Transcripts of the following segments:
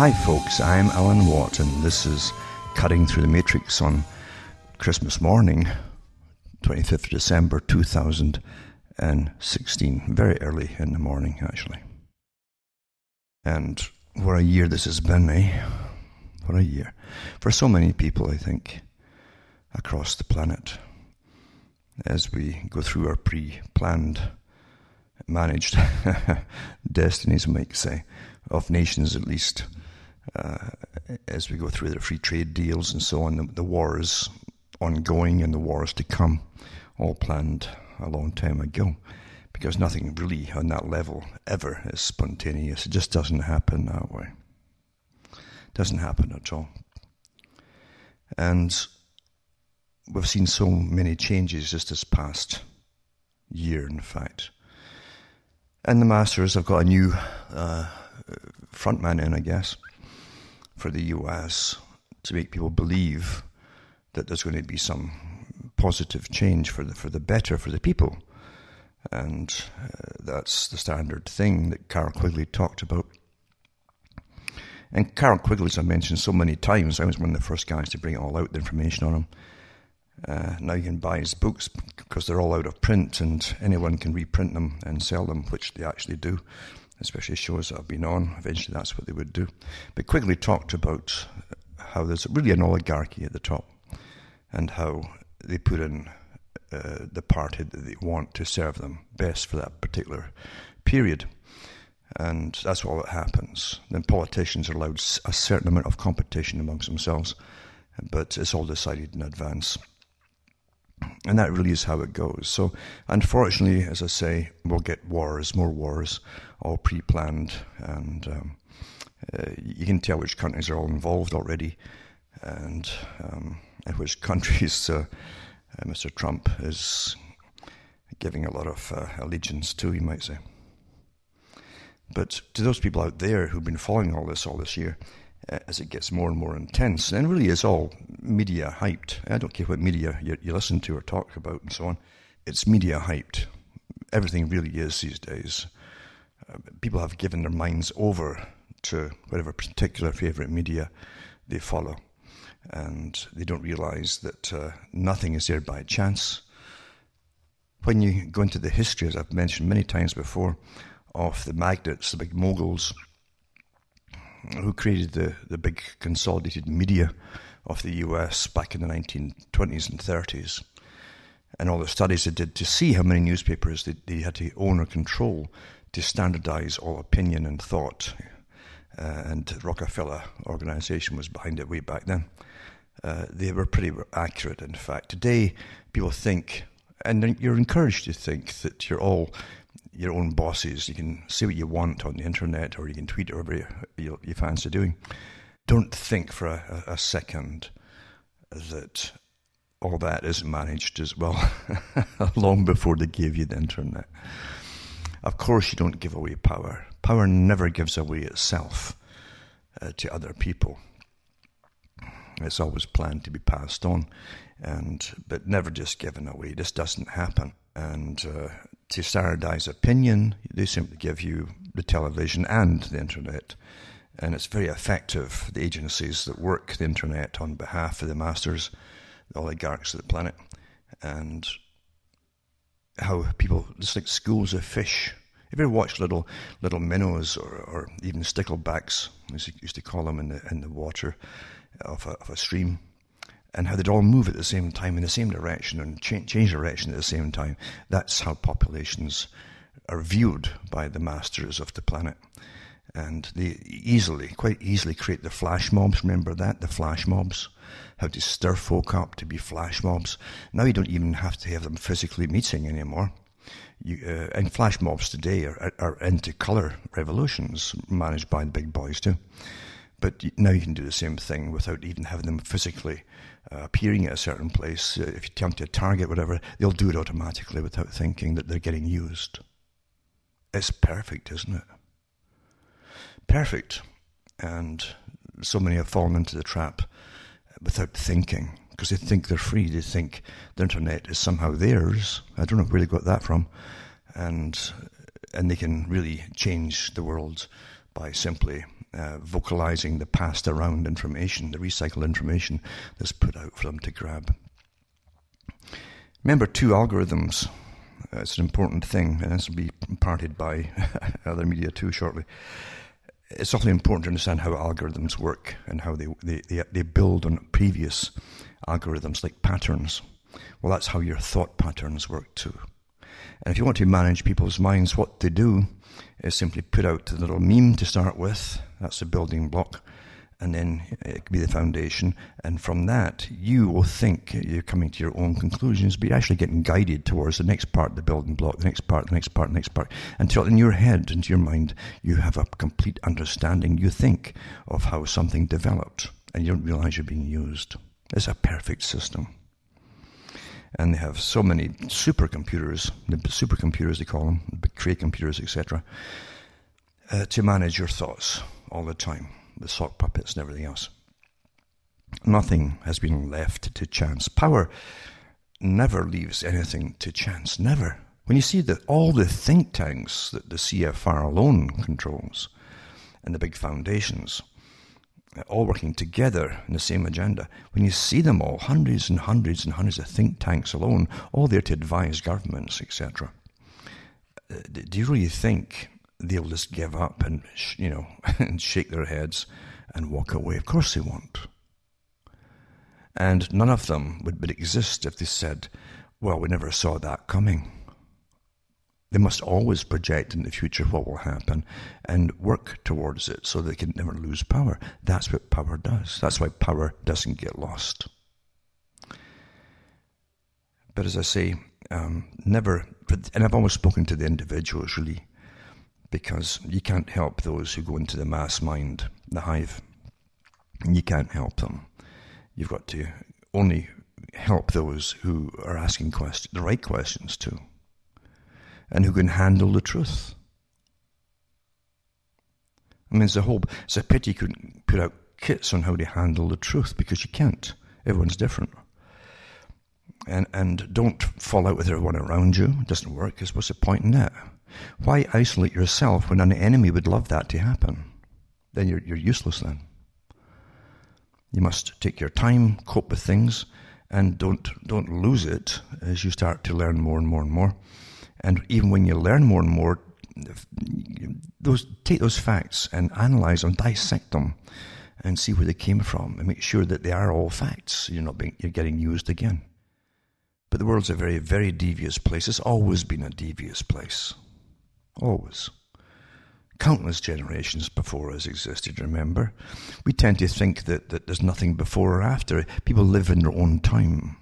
Hi, folks, I'm Alan Watt, and this is Cutting Through the Matrix on Christmas morning, 25th December 2016. Very early in the morning, actually. And what a year this has been, eh? What a year. For so many people, I think, across the planet, as we go through our pre planned, managed destinies, might say, of nations at least uh, as we go through the free trade deals and so on, the, the wars ongoing and the wars to come, all planned a long time ago. Because nothing really on that level ever is spontaneous. It just doesn't happen that way. Doesn't happen at all. And we've seen so many changes just this past year, in fact. And the Masters have got a new uh, frontman in, I guess for the US to make people believe that there's going to be some positive change for the for the better for the people, and uh, that's the standard thing that Carroll Quigley talked about. And Carroll Quigley, as I mentioned so many times, I was one of the first guys to bring all out the information on him. Uh, now you can buy his books because they're all out of print, and anyone can reprint them and sell them, which they actually do especially shows that I've been on. Eventually, that's what they would do. But Quigley talked about how there's really an oligarchy at the top and how they put in uh, the party that they want to serve them best for that particular period. And that's all that happens. Then politicians are allowed a certain amount of competition amongst themselves, but it's all decided in advance. And that really is how it goes. So, unfortunately, as I say, we'll get wars, more wars, all pre planned. And um, uh, you can tell which countries are all involved already and um, which countries uh, uh, Mr. Trump is giving a lot of uh, allegiance to, you might say. But to those people out there who've been following all this all this year, as it gets more and more intense, and really it's all media hyped. I don't care what media you, you listen to or talk about and so on. It's media hyped. Everything really is these days. Uh, people have given their minds over to whatever particular favourite media they follow, and they don't realise that uh, nothing is there by chance. When you go into the history, as I've mentioned many times before, of the magnates, the big moguls, who created the, the big consolidated media of the US back in the 1920s and 30s, and all the studies they did to see how many newspapers they, they had to own or control to standardize all opinion and thought. Uh, and Rockefeller organization was behind it way back then. Uh, they were pretty accurate, in fact. Today, people think, and you're encouraged to think that you're all your own bosses. You can say what you want on the internet or you can tweet whatever you, you, you fancy doing. Don't think for a, a second that all that is managed as well long before they gave you the internet. Of course, you don't give away power. Power never gives away itself uh, to other people. It's always planned to be passed on, and but never just given away. This doesn't happen. And uh, to standardize opinion, they simply give you the television and the internet. And it's very effective, the agencies that work the internet on behalf of the masters, the oligarchs of the planet, and how people, just like schools of fish. Have you ever watched little little minnows or, or even sticklebacks, as you used to call them in the in the water of a, of a stream? And how they'd all move at the same time in the same direction and change, direction at the same time. That's how populations are viewed by the masters of the planet. And they easily, quite easily create the flash mobs. Remember that? The flash mobs? How to stir folk up to be flash mobs. Now you don't even have to have them physically meeting anymore. You, uh, and flash mobs today are, are into color revolutions managed by the big boys too. But now you can do the same thing without even having them physically uh, appearing at a certain place. Uh, if you attempt to target whatever, they'll do it automatically without thinking that they're getting used. It's perfect, isn't it? Perfect. And so many have fallen into the trap without thinking because they think they're free. They think the internet is somehow theirs. I don't know where they got that from. And and they can really change the world by simply uh, vocalizing the passed around information, the recycled information that's put out for them to grab. Remember two algorithms. Uh, it's an important thing, and this will be imparted by other media too shortly. It's awfully important to understand how algorithms work and how they, they, they, they build on previous algorithms like patterns. Well, that's how your thought patterns work too. And if you want to manage people's minds, what they do is simply put out the little meme to start with. That's a building block. And then it could be the foundation. And from that, you will think you're coming to your own conclusions, but you're actually getting guided towards the next part of the building block, the next part, the next part, the next part, until in your head, into your mind, you have a complete understanding, you think, of how something developed. And you don't realize you're being used. It's a perfect system and they have so many supercomputers, the supercomputers they call them, big Cray computers, etc., uh, to manage your thoughts all the time, the sock puppets and everything else. Nothing has been left to chance. Power never leaves anything to chance, never. When you see that all the think tanks that the CFR alone controls and the big foundations, all working together in the same agenda. When you see them all, hundreds and hundreds and hundreds of think tanks alone, all there to advise governments, etc., uh, do you really think they'll just give up and you know and shake their heads and walk away? Of course they won't. And none of them would, would exist if they said, "Well, we never saw that coming." They must always project in the future what will happen and work towards it so they can never lose power. That's what power does. That's why power doesn't get lost. But as I say, um, never, and I've always spoken to the individuals really, because you can't help those who go into the mass mind, the hive. You can't help them. You've got to only help those who are asking the right questions too and who can handle the truth. I mean, it's a whole, it's a pity you couldn't put out kits on how to handle the truth because you can't. Everyone's different. And, and don't fall out with everyone around you. It doesn't work what's the point in that? Why isolate yourself when an enemy would love that to happen? Then you're, you're useless then. You must take your time, cope with things, and don't, don't lose it as you start to learn more and more and more. And even when you learn more and more, those, take those facts and analyze them, dissect them, and see where they came from, and make sure that they are all facts. You're not being, you're getting used again. But the world's a very, very devious place. It's always been a devious place. Always. Countless generations before us existed, remember? We tend to think that, that there's nothing before or after. People live in their own time.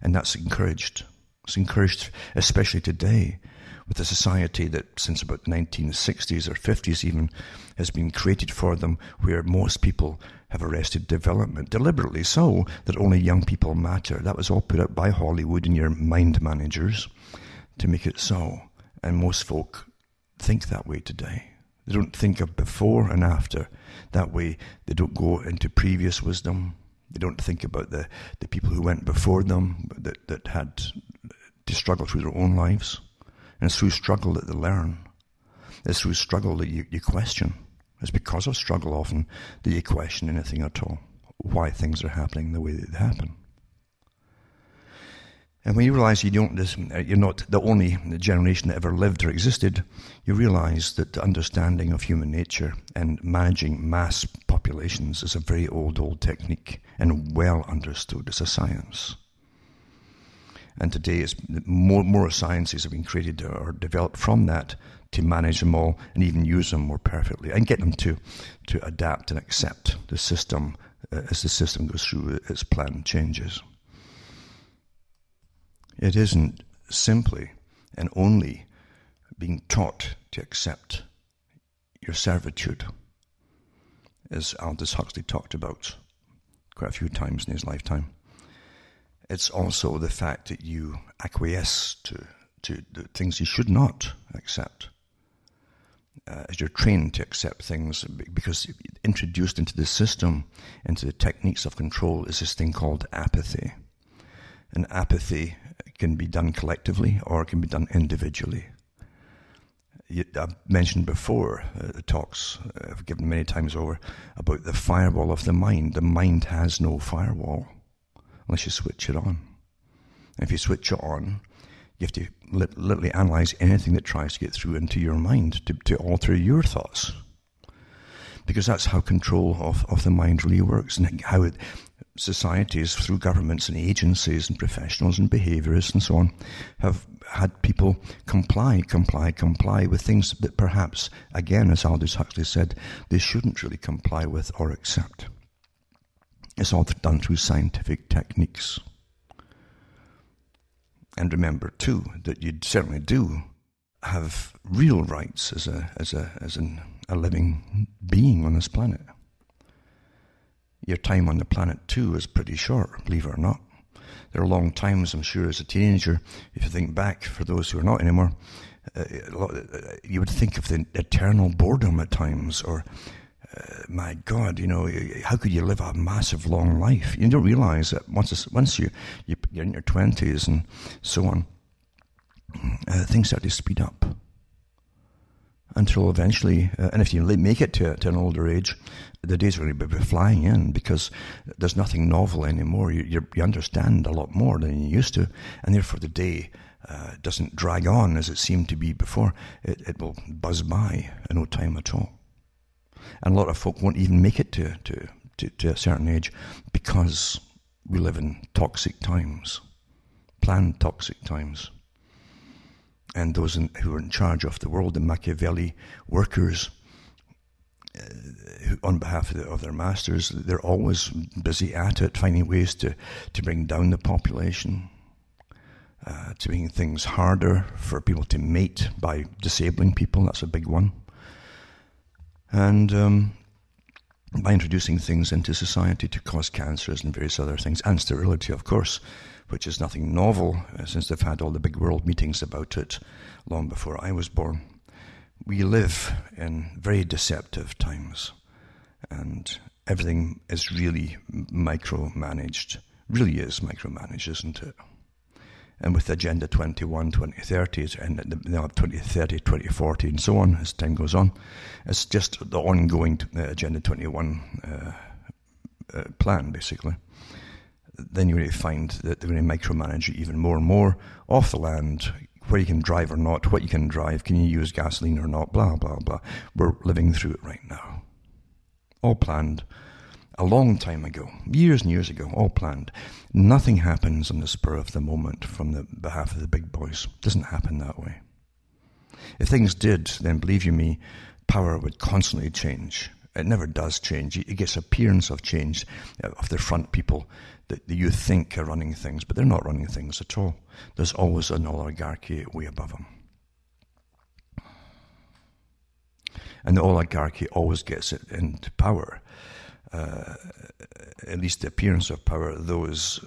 And that's encouraged. It's encouraged, especially today, with a society that since about 1960s or 50s even has been created for them, where most people have arrested development, deliberately so, that only young people matter. That was all put up by Hollywood and your mind managers to make it so. And most folk think that way today. They don't think of before and after. That way, they don't go into previous wisdom. They don't think about the, the people who went before them that, that had to struggle through their own lives. And it's through struggle that they learn. It's through struggle that you, you question. It's because of struggle often that you question anything at all. Why things are happening the way they happen. And when you realize you don't, you're not the only generation that ever lived or existed, you realize that the understanding of human nature and managing mass populations is a very old, old technique and well understood as a science. And today, it's more, more sciences have been created or developed from that to manage them all and even use them more perfectly and get them to, to adapt and accept the system uh, as the system goes through its planned changes. It isn't simply and only being taught to accept your servitude, as Aldous Huxley talked about quite a few times in his lifetime. It's also the fact that you acquiesce to, to the things you should not accept. Uh, as you're trained to accept things, because introduced into the system, into the techniques of control, is this thing called apathy. And apathy can be done collectively or can be done individually. I've mentioned before uh, the talks uh, I've given many times over about the firewall of the mind. The mind has no firewall unless you switch it on. If you switch it on, you have to literally analyze anything that tries to get through into your mind to, to alter your thoughts. Because that's how control of, of the mind really works and how it, societies, through governments and agencies and professionals and behaviorists and so on, have had people comply, comply, comply with things that perhaps, again, as Aldous Huxley said, they shouldn't really comply with or accept. It's all done through scientific techniques. And remember, too, that you certainly do have real rights as a, as a, as an, a living being on this planet. Your time on the planet, too, is pretty short, believe it or not. There are long times, I'm sure, as a teenager, if you think back, for those who are not anymore, uh, you would think of the eternal boredom at times, or uh, my God, you know, how could you live a massive long life? You don't realize that once once you, you are in your twenties and so on, uh, things start to speed up until eventually, uh, and if you make it to, to an older age, the days are going to be flying in because there's nothing novel anymore. You, you understand a lot more than you used to, and therefore the day uh, doesn't drag on as it seemed to be before. It, it will buzz by in no time at all. And a lot of folk won't even make it to, to, to, to a certain age because we live in toxic times, planned toxic times and those in, who are in charge of the world, the Machiavelli workers, uh, who, on behalf of, the, of, their masters, they're always busy at it, finding ways to, to bring down the population, uh, to making things harder for people to mate by disabling people. That's a big one. And um, by introducing things into society to cause cancers and various other things, and sterility, of course which is nothing novel uh, since they've had all the big world meetings about it long before I was born. We live in very deceptive times, and everything is really micromanaged. Really is micromanaged, isn't it? And with Agenda 21, 2030, and now 2030, 2040, and so on, as time goes on, it's just the ongoing uh, Agenda 21 uh, uh, plan, basically then you're going to find that they're going to micromanage you even more and more off the land, where you can drive or not, what you can drive, can you use gasoline or not, blah, blah, blah. We're living through it right now. All planned a long time ago, years and years ago, all planned. Nothing happens on the spur of the moment from the behalf of the big boys. It doesn't happen that way. If things did, then believe you me, power would constantly change. It never does change. It gets appearance of change uh, of the front people that you think are running things, but they're not running things at all. There's always an oligarchy way above them. And the oligarchy always gets it into power, uh, at least the appearance of power, those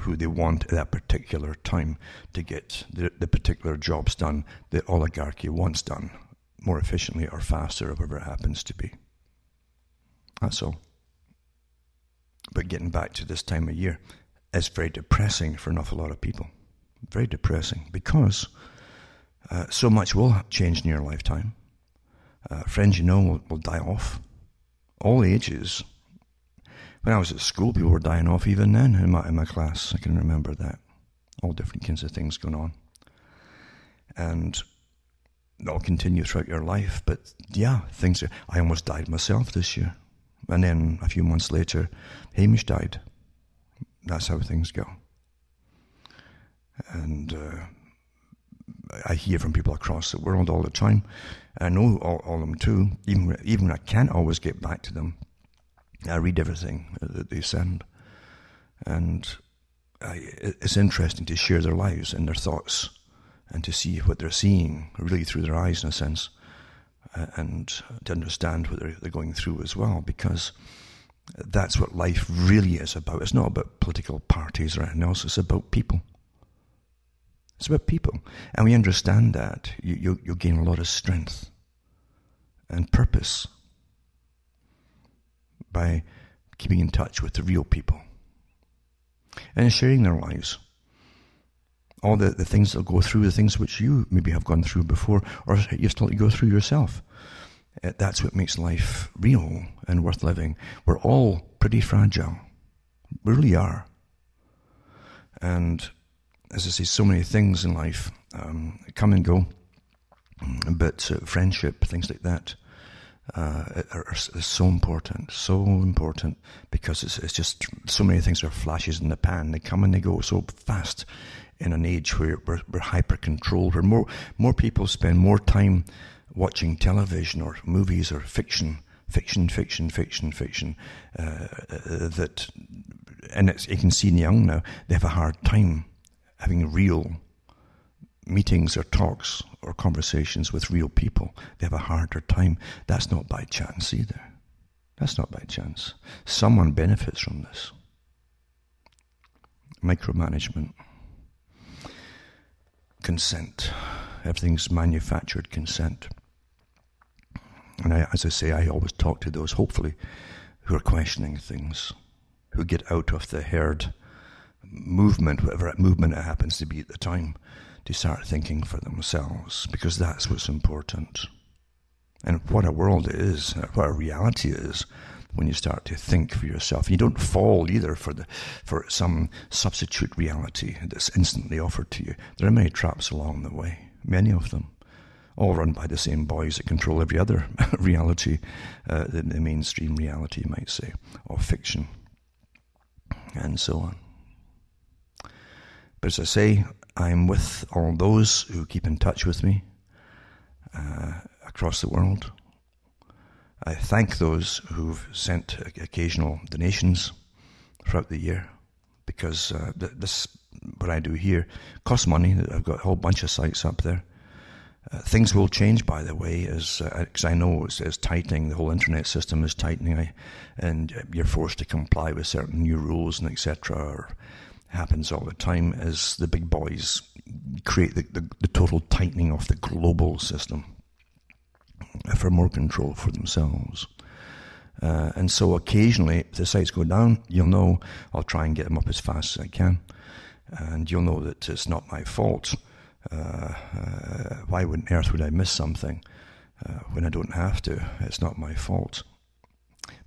who they want at that particular time to get the, the particular jobs done the oligarchy wants done more efficiently or faster, or whatever it happens to be. That's all. But getting back to this time of year, it's very depressing for an awful lot of people. Very depressing because uh, so much will change in your lifetime. Uh, friends you know will, will die off. All ages. When I was at school, people were dying off even then in my, in my class. I can remember that. All different kinds of things going on. And that'll continue throughout your life. But yeah, things are. I almost died myself this year. And then a few months later, Hamish died. That's how things go. And uh, I hear from people across the world all the time. I know all, all of them too. Even even when I can't always get back to them, I read everything that they send, and I, it's interesting to share their lives and their thoughts, and to see what they're seeing really through their eyes, in a sense. And to understand what they're, they're going through as well, because that's what life really is about. It's not about political parties or anything else, it's about people. It's about people. And we understand that, you, you, you'll gain a lot of strength and purpose by keeping in touch with the real people and sharing their lives. all the, the things that go through, the things which you maybe have gone through before, or you still go through yourself. Uh, that's what makes life real and worth living. We're all pretty fragile. We really are. And as I say, so many things in life um, come and go, but uh, friendship, things like that, uh, are, so important, so important because it's, it's just so many things are flashes in the pan. They come and they go so fast in an age where we're, we're hyper controlled, where more more people spend more time watching television or movies or fiction, fiction, fiction, fiction, fiction. Uh, uh, that, and it's, you can see in young now they have a hard time having real meetings or talks or conversations with real people. They have a harder time. That's not by chance either. That's not by chance. Someone benefits from this. Micromanagement consent. Everything's manufactured consent. And I, as I say, I always talk to those, hopefully, who are questioning things, who get out of the herd movement, whatever movement it happens to be at the time, to start thinking for themselves, because that's what's important. And what a world is, what a reality is, when you start to think for yourself. You don't fall either for the for some substitute reality that's instantly offered to you. There are many traps along the way, many of them, all run by the same boys that control every other reality, uh, the, the mainstream reality, you might say, or fiction, and so on. But as I say, I'm with all those who keep in touch with me uh, across the world. I thank those who've sent occasional donations throughout the year because uh, this, what I do here, costs money. I've got a whole bunch of sites up there. Uh, things will change, by the way, as because uh, I know it's, it's, tightening. The whole internet system is tightening, I, and you're forced to comply with certain new rules and etc. Happens all the time as the big boys create the, the, the total tightening of the global system for more control for themselves. Uh, and so occasionally, if the sites go down, you'll know I'll try and get them up as fast as I can. And you'll know that it's not my fault. Uh, uh, why on earth would I miss something uh, when I don't have to? It's not my fault.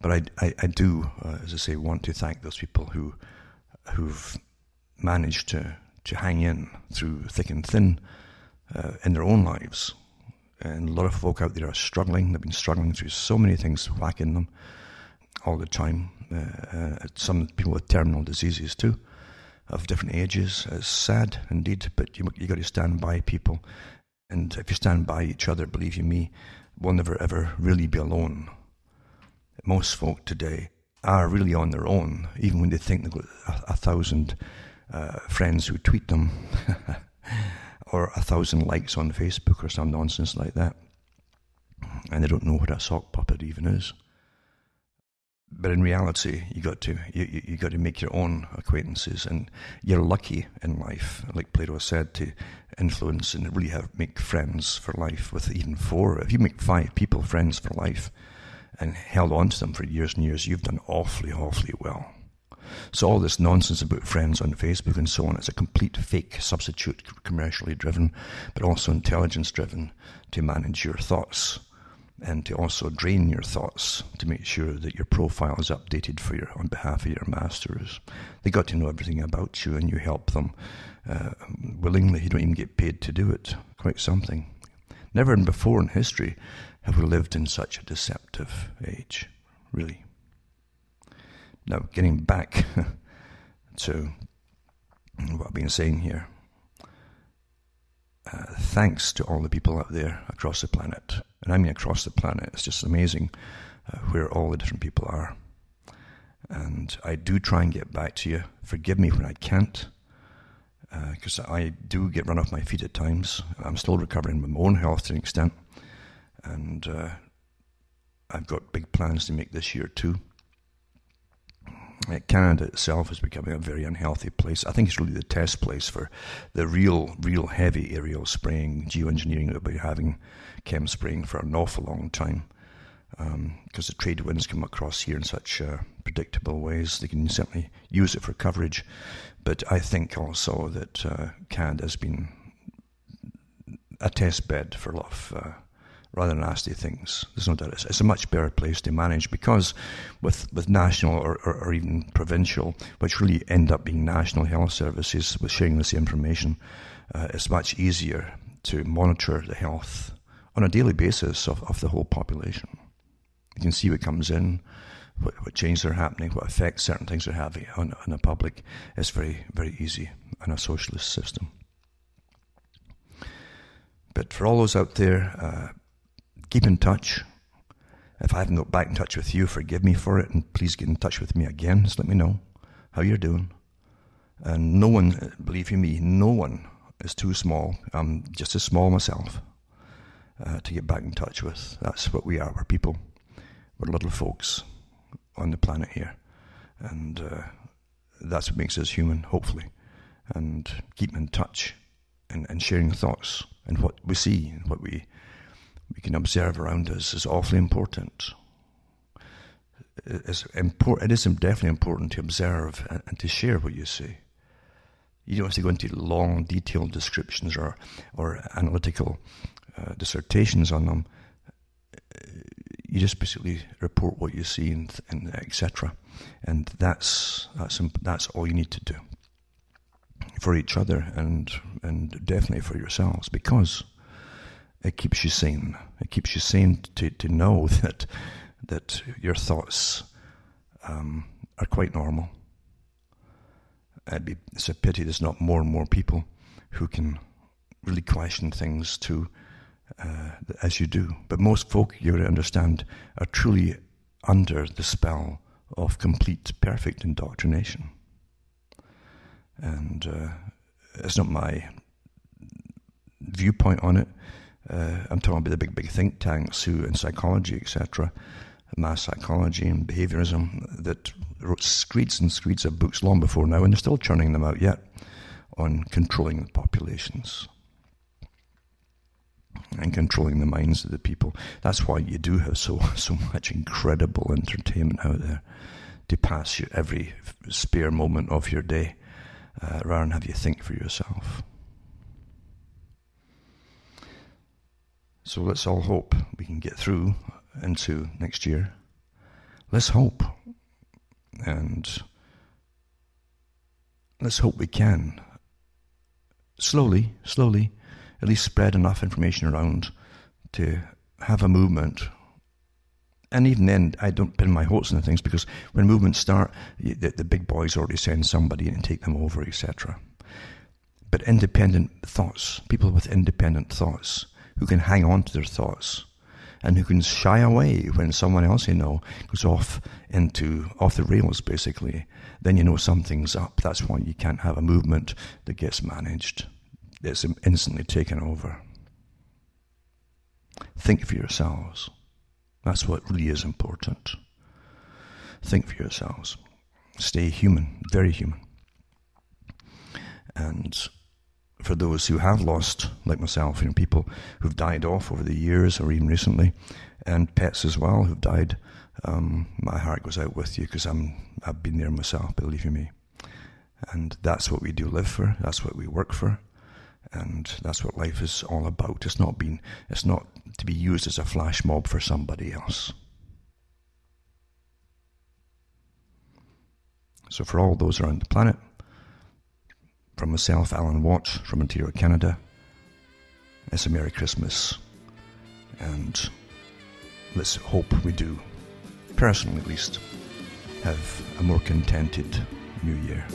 But I, I, I do, uh, as I say, want to thank those people who, who've managed to, to hang in through thick and thin uh, in their own lives and a lot of folk out there are struggling. They've been struggling through so many things whacking them all the time. Uh, uh, some people with terminal diseases too, of different ages. It's sad indeed, but you you got to stand by people, and if you stand by each other, believe you me, we'll never ever really be alone. Most folk today are really on their own, even when they think they've got a, a thousand uh, friends who tweet them. or a thousand likes on Facebook or some nonsense like that. And they don't know what a sock puppet even is. But in reality, you got to you, you got to make your own acquaintances, and you're lucky in life, like Plato said, to influence and really have make friends for life with even four. If you make five people friends for life, and held on to them for years and years, you've done awfully, awfully well. So all this nonsense about friends on Facebook and so on, it's a complete fake substitute, commercially driven, but also intelligence driven to manage your thoughts and to also drain your thoughts to make sure that your profile is updated for your on behalf of your masters. They got to know everything about you, and you help them uh, willingly. You don't even get paid to do it. Quite something. Never before in history have we lived in such a deceptive age. Really. Now, getting back to what I've been saying here, uh, thanks to all the people out there across the planet, and I mean across the planet, it's just amazing uh, where all the different people are. And I do try and get back to you. Forgive me when I can't, because uh, I do get run off my feet at times. I'm still recovering my own health to an extent, and uh, I've got big plans to make this year too. Canada itself is becoming a very unhealthy place. I think it's really the test place for the real, real heavy aerial spraying, geoengineering that we've been having, chem spraying for an awful long time. Because um, the trade winds come across here in such uh, predictable ways. They can certainly use it for coverage, but I think also that uh, Canada has been a test bed for a lot of uh, rather nasty things. There's no doubt. It's, it's, a much better place to manage because with, with national or, or, or, even provincial, which really end up being national health services with sharing this information, uh, it's much easier to monitor the health on a daily basis of, of the whole population. You can see what comes in, what, what changes are happening, what effects certain things are having on, on the public. It's very, very easy in a socialist system. But for all those out there, uh, keep in touch. If I haven't got back in touch with you, forgive me for it, and please get in touch with me again. Just let me know how you're doing. And no one, believe you me, no one is too small. I'm just as small myself uh, to get back in touch with. That's what we are. We're people. We're little folks on the planet here. And uh, that's what makes us human, hopefully. And keep in touch and, and sharing thoughts and what we see and what we we can observe around us is awfully important. It's. It is definitely important to observe and to share what you see. You don't have to go into long, detailed descriptions or or analytical uh, dissertations on them. You just basically report what you see and, and etc. And that's that's that's all you need to do for each other and and definitely for yourselves because it keeps you sane. It keeps you sane to, to know that that your thoughts um, are quite normal. Be, it's a pity there's not more and more people who can really question things to uh, as you do. But most folk, you understand, are truly under the spell of complete, perfect indoctrination. And uh, it's not my viewpoint on it. Uh, I'm talking about the big, big think tanks who, in psychology, etc., mass psychology and behaviorism, that wrote screeds and screeds of books long before now, and they're still churning them out yet on controlling the populations and controlling the minds of the people. That's why you do have so so much incredible entertainment out there to pass you every spare moment of your day, uh, rather than have you think for yourself. So let's all hope we can get through into next year. Let's hope. And let's hope we can slowly, slowly, at least spread enough information around to have a movement. And even then, I don't pin my hopes on things because when movements start, the, the big boys already send somebody and take them over, etc. But independent thoughts, people with independent thoughts, who can hang on to their thoughts and who can shy away when someone else you know goes off into off the rails basically. Then you know something's up. That's why you can't have a movement that gets managed. It's instantly taken over. Think for yourselves. That's what really is important. Think for yourselves. Stay human very human. And for those who have lost, like myself, you know, people who've died off over the years or even recently, and pets as well who've died. Um, my heart goes out with you because I'm I've been there myself, believe you me. And that's what we do live for. That's what we work for, and that's what life is all about. It's not being it's not to be used as a flash mob for somebody else. So for all those around the planet from myself, Alan Watts, from Ontario, Canada, it's a Merry Christmas. And let's hope we do, personally at least, have a more contented New Year.